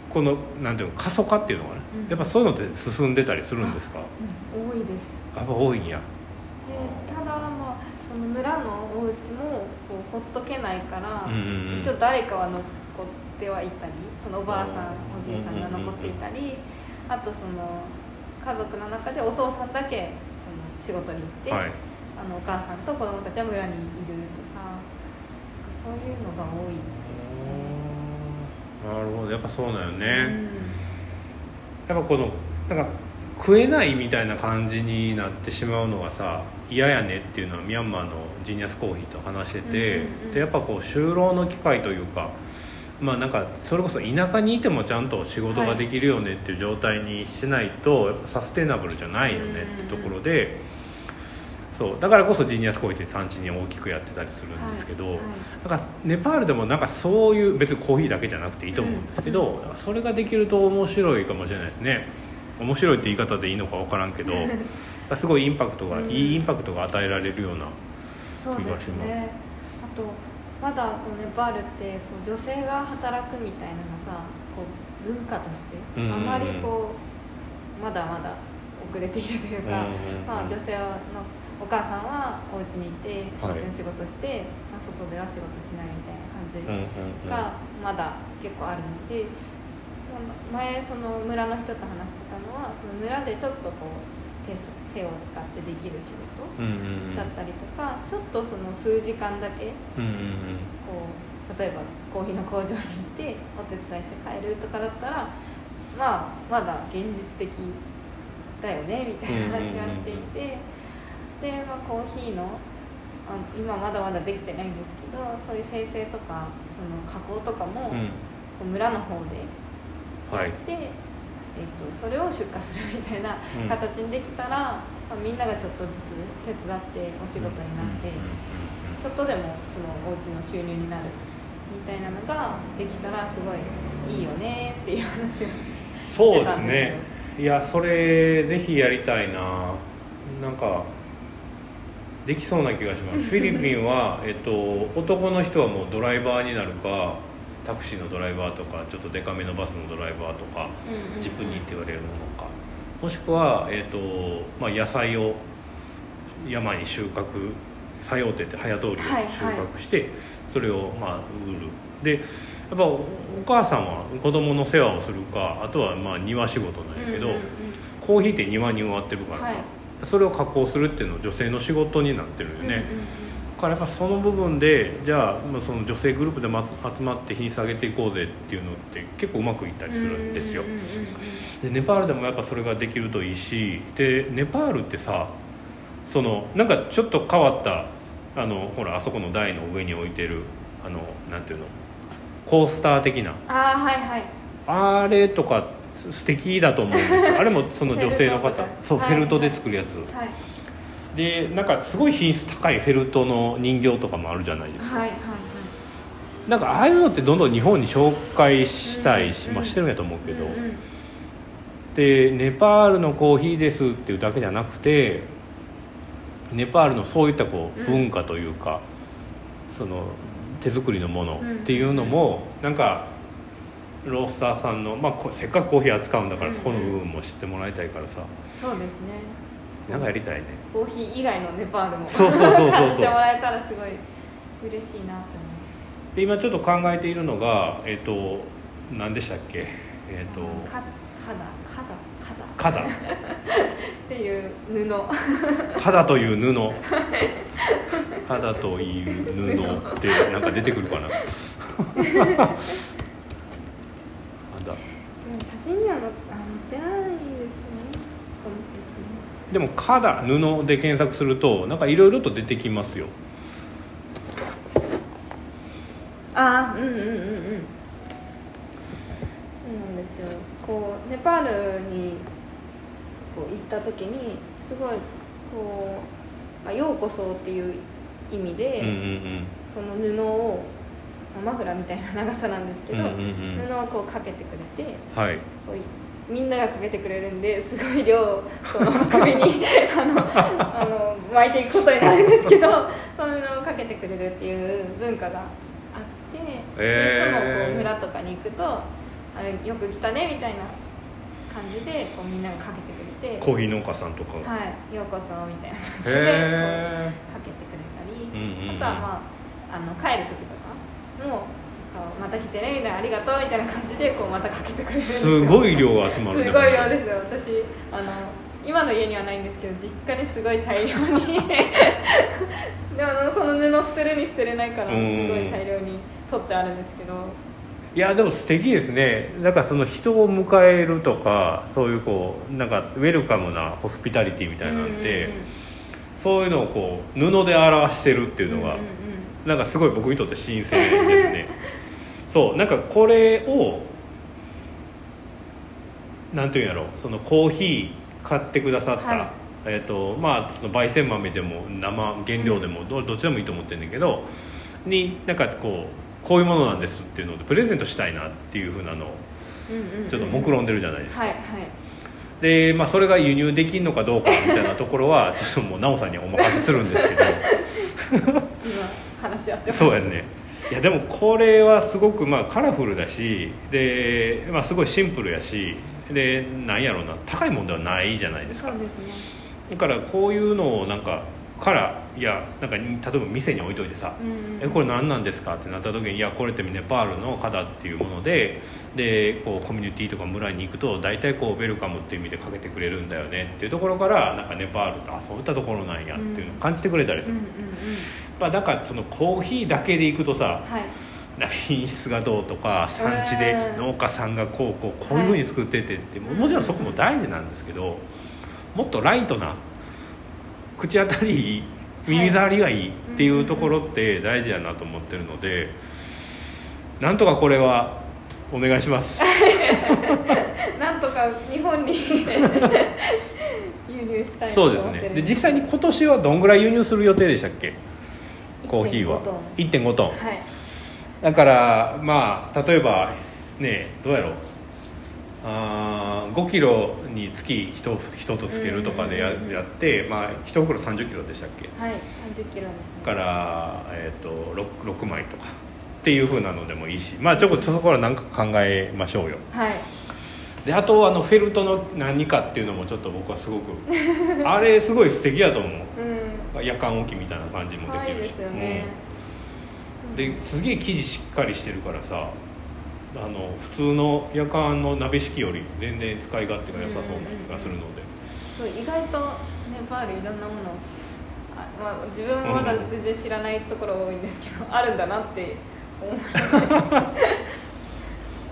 このなんていうの過疎化っていうのかな、うん。やっぱそういうのって進んでたりするんですか？うん、多いです。やっぱ多いんや。でただまあその村のお家もこうほっとけないから、うんうんうん。一応誰かは残ってはいたりそのおばあさんおじいさんが残っていたり、あとその家族の中でお父さんだけその仕事に行って、はい。あのお母さんと子供たちは村にいるとかそういうのが多いですね。なるほど。やっぱそうなんようね、ん。やっぱこのなんか食えないみたいな感じになってしまうのがさ嫌やねっていうのはミャンマーのジーニアスコーヒーと話してて、でやっぱこう就労の機会というかまあなんかそれこそ田舎にいてもちゃんと仕事ができるよねっていう状態にしないとやっぱサステナブルじゃないよねってところで、そうだからこそジーニアスコーヒーって産地に大きくやってたりするんですけど、なんかネパールでもなんかそういう別にコーヒーだけじゃなくていいと思うんですけど、それができると面白いかもしれないですね。面白いって言い方でいいのか分からんけど すごいインパクトが、うんいいインパクトが与えられるようなそうですね。あとまだこうネパールってこう女性が働くみたいなのがこう文化としてあまりこうまだまだ遅れているというか、まあ、女性のお母さんはお家にいておはい。家の仕事して、まあ、外では仕事しないみたいな感じがまだ結構あるので、まあ前その村の人と話してたのはその村でちょっとこう手手を使ってできる仕事だったりとか、ちょっとその数時間だけこう例えばコーヒーの工場に行ってお手伝いして帰るとかだったらまあまだ現実的だよねみたいな話はしていて、で、まあ、コーヒーのあ今まだまだできてないんですけどそういう生成とかその加工とかも、こう村の方ではい。で、えっとそれを出荷するみたいなうん。形にできたら、まあみんながちょっとずつ手伝ってお仕事になって。ちょっとでもそのお家の収入になるみたいなのができたらすごいいいよねっていう話をそうですね。いやそれぜひやりたいな。なんかできそうな気がします。フィリピンは、えっと、男の人はもうドライバーになるかタクシーのドライバーとかちょっとデカめのバスのドライバーとかジプニーって言われるものか。もしくは、えっとまあ、野菜を山に収穫作用手って早通りを収はいはい。穫して、それをまあ売る。でやっぱお母さんは子供の世話をするかあとはまあ庭仕事なんやけど、コーヒーって庭に植わってるからさ、はい。それを加工するっていうのは女性の仕事になってるよね、うんうんうん。だからやっぱその部分でじゃあまあその女性グループで集まって品質上げていこうぜっていうのって結構うまくいったりするんですよ。でネパールでもやっぱそれができるといいしでネパールってさそのなんかちょっと変わったあのほらあそこの台の上に置いてるあのなんていうのコースター的な。ああはいはい。あれとかす素敵だと思うんですよ。あれもその女性の方そうフェルトで作るやつ。はいでなんかすごい品質高いフェルトの人形とかもあるじゃないですか、はいはいなんかああいうのってどんどん日本に紹介したいし、うんまあ、してるんやと思うけど、うんうん。でネパールのコーヒーですっていうだけじゃなくてネパールのそういったこううん文化というか、その手作りのものっていうのも、なんかロースターさんの、まあ、こせっかくコーヒー扱うんだからうん。そこの部分も知ってもらいたいからさ。そうですねなんかやりたいね。コーヒー以外のネパールもそうそうそうそう。感じてもらえたらすごい嬉しいなと思で今ちょっと考えているのがえっ、と何でしたっけ？えっ、うと。かカダカダカダっていう布。カダという布。カダという布ってなんか出てくるかな？写真には載あ載ってないですねこの写真でもカダ布で検索するとなんかいろいろと出てきますよ。ああうんうんうんうん。そうなんですよ。こうネパールにこう行った時にすごいこう、まあ、ようこそっていう意味で、うんうんその布をまあマフラーみたいな長さなんですけど、うんうんうん。布をこうかけてくれてうんはい。こうみんながかけてくれるんですごい量その首に あのあの巻いていくことになるんですけど その布をかけてくれるっていう文化があって、いつもこう村とかに行くとあれよく来たねみたいな感じでこうみんながかけてくれてコーヒー農家さんとか。がはい、ようこそみたいな感じでかけてくれたり、うんうんうん。あとは、まあ、あの帰る時とかもまた来てねみたいなありがとうみたいな感じでこうまたかけてくれるんえですごい量が集まるすごい量ですよ私あの今の家にはないんですけど実家にすごい大量に。でもその布捨てるに捨てれないからすごい大量に取ってあるんですけど。いやでも素敵ですね。だからその人を迎えるとかそういうこうなんかウェルカムなホスピタリティみたいなんて、そういうのをこう布で表してるっていうのが、うんうんうん。なんかすごい僕にとって新鮮ですね そうなんかこれをなんていうんやろそのコーヒー買ってくださった、はい。えーとまあ、その焙煎豆でも生原料でもどどっちでもいいと思ってるんだけどになんかこうこういうものなんですっていうのでプレゼントしたいなっていうふうなのをちょっと目論んでるじゃないですか、はいはい。で、まあ、それが輸入できるのかどうかみたいなところはちょっともう奈緒さんにお任せするんですけど。今話し合ってます。そうやねいやでもこれはすごくまあカラフルだしで、まあ、すごいシンプルやしでなんやろうな高いもんではないじゃないですか。ね。だからこういうのをなんかからいやなんか例えば店に置いといてさうんうん「えこれ何なんですか?」ってなった時に「いやこれってネパールの花っていうものででこうコミュニティとか村に行くと大体こうウェルカムっていう意味でかけてくれるんだよねっていうところからなんかネパールってあそういったところなんやっていうのを感じてくれたりする、うんうんうんまあ、だからそのコーヒーだけで行くとさはい。品質がどうとか産地でうん農家さんがこうこうこういうふうに作っててって、ももちろんそこも大事なんですけどもっとライトな口当たりいい耳障りがいいっていうところって大事やなと思ってるのでなんとかこれはお願いします。なんとか日本に 輸入したいとそうですね。で実際に今年はどんぐらい輸入する予定でしたっけ？コーヒーは。1.5 1.5トン。はい。だからまあ例えばねどうやろう。あ5キロにつき 1, 1つつけるとかでや,、って、まあ、1袋3 0キロでしたっけ？はい30キロですね。から、えー、と 6, 6枚とか。っていうふうなのでもいいしまあちょっとそこから何か考えましょうよ。はい。であとあのフェルトの何かっていうのもちょっと僕はすごく あれすごい素敵やと思う。うん夜間置きみたいな感じもできるし、ですよね、うん。ですげえ生地しっかりしてるからさあの普通の夜間の鍋敷きより全然使い勝手が良さそうな気がするので、そう意外とネパールいろんなものあ、まあ、自分もまだ全然知らないところ多いんですけど、あるんだなって思いました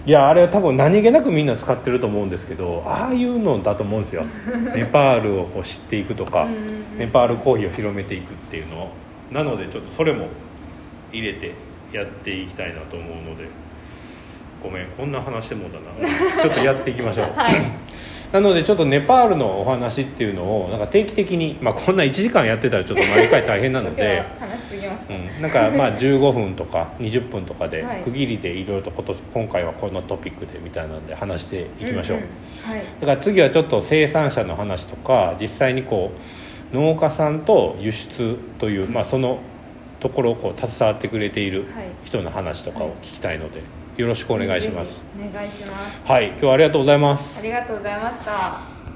いやあれは多分何気なくみんな使ってると思うんですけどああいうのだと思うんですよ。ネパールをこう知っていくとかネパールコーヒーを広めていくっていうの。をなのでちょっとそれも入れてやっていきたいなと思うので。ごめんこんな話してもうだな。ちょっとやっていきましょう、はいなのでちょっとネパールのお話っていうのをなんか定期的に、まあ、こんな1時間やってたらちょっと毎回大変なので。なんかまあ15分とか20分とかではい。区切りでいろいろとこと今回はこのトピックでみたいなんで話していきましょう、んん。はい。だから次はちょっと生産者の話とか実際にこう農家さんと輸出という、まあ、そのところをこう携わってくれているはい。人の話とかを聞きたいので、よろしくお願いします。お願いします。はい今日はありがとうございます。ありがとうございました